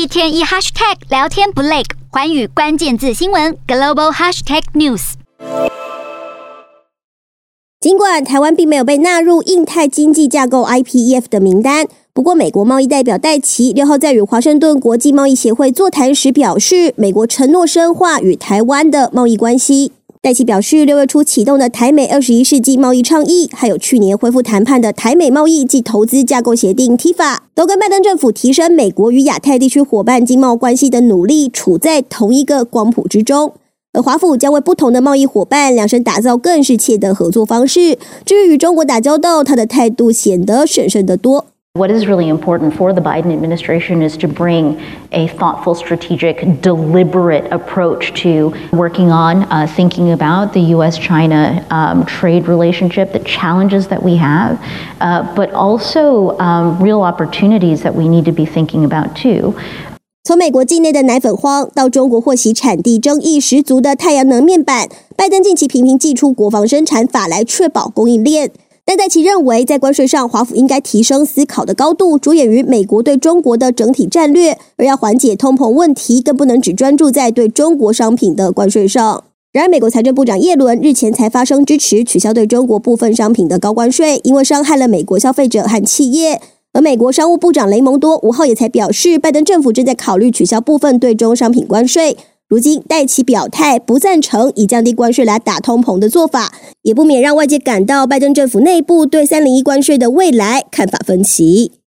一天一 hashtag 聊天不累，寰宇关键字新闻 global hashtag news。尽管台湾并没有被纳入印太经济架构 IPEF 的名单，不过美国贸易代表戴琪六号在与华盛顿国际贸易协会座谈时表示，美国承诺深化与台湾的贸易关系。戴奇表示，六月初启动的台美二十一世纪贸易倡议，还有去年恢复谈判的台美贸易及投资架构协定 （TIFA），都跟拜登政府提升美国与亚太地区伙伴经贸关系的努力处在同一个光谱之中。而华府将为不同的贸易伙伴量身打造更适切的合作方式。至于与中国打交道，他的态度显得审慎得多。What is really important for the Biden administration is to bring a thoughtful, strategic, deliberate approach to working on, uh, thinking about the U.S.-China um, trade relationship, the challenges that we have, uh, but also um, real opportunities that we need to be thinking about too. 从美国境内的奶粉荒到中国祸袭产地争议十足的太阳能面板，拜登近期频频祭出国防生产法来确保供应链。 但戴琪认为，在关税上，华府应该提升思考的高度，着眼于美国对中国的整体战略，而要缓解通膨问题，更不能只专注在对中国商品的关税上。然而，美国财政部长耶伦日前才发声支持取消对中国部分商品的高关税，因为伤害了美国消费者和企业。而美国商务部长雷蒙多五号也才表示，拜登政府正在考虑取消部分对中商品关税。如今戴琪表态不赞成以降低关税来打通膨的做法，也不免让外界感到拜登政府内部对三零一关税的未来看法分歧。